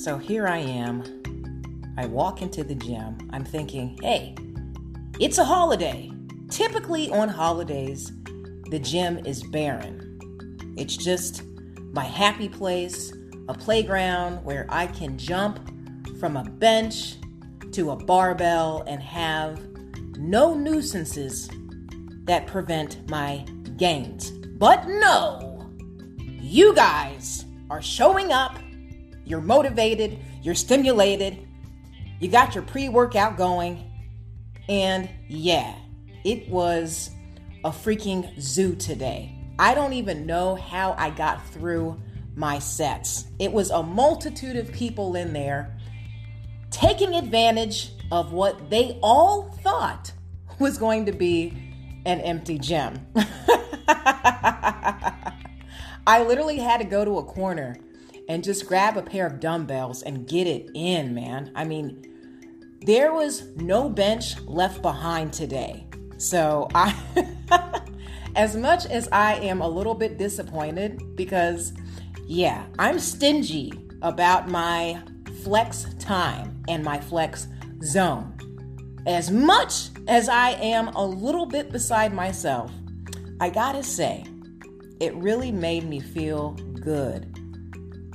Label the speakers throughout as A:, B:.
A: So here I am. I walk into the gym. I'm thinking, hey, it's a holiday. Typically on holidays, the gym is barren. It's just my happy place, a playground where I can jump from a bench to a barbell and have no nuisances that prevent my gains. But no, you guys are showing up. You're motivated, you're stimulated, you got your pre workout going, and yeah, it was a freaking zoo today. I don't even know how I got through my sets. It was a multitude of people in there taking advantage of what they all thought was going to be an empty gym. I literally had to go to a corner and just grab a pair of dumbbells and get it in, man. I mean, there was no bench left behind today. So I as much as I am a little bit disappointed because yeah, I'm stingy about my flex time and my flex zone. As much as I am a little bit beside myself, I gotta say, it really made me feel good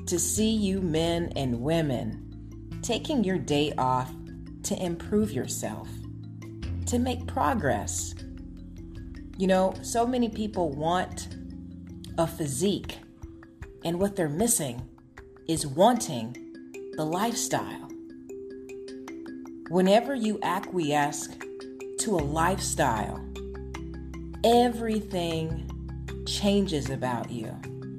A: to see you men and women taking your day off to improve yourself, to make progress. You know, so many people want a physique, and what they're missing is wanting the lifestyle. Whenever you acquiesce to a lifestyle, everything changes about you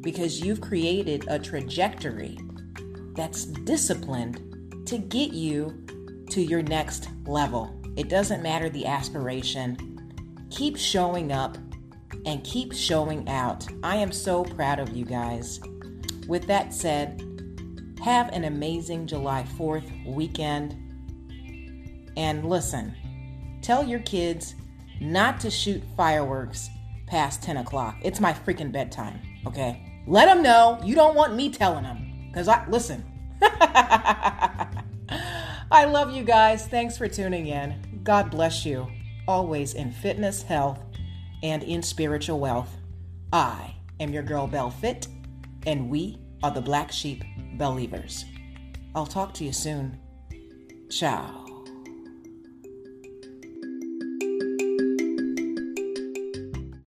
A: because you've created a trajectory that's disciplined to get you to your next level. It doesn't matter the aspiration. Keep showing up and keep showing out. I am so proud of you guys. With that said, have an amazing July 4th weekend. And listen, tell your kids not to shoot fireworks past 10 o'clock. It's my freaking bedtime, okay? Let them know you don't want me telling them. Because I, listen, I love you guys. Thanks for tuning in. God bless you. Always in fitness, health, and in spiritual wealth. I am your girl, Bell Fit, and we are the Black Sheep Believers. I'll talk to you soon. Ciao.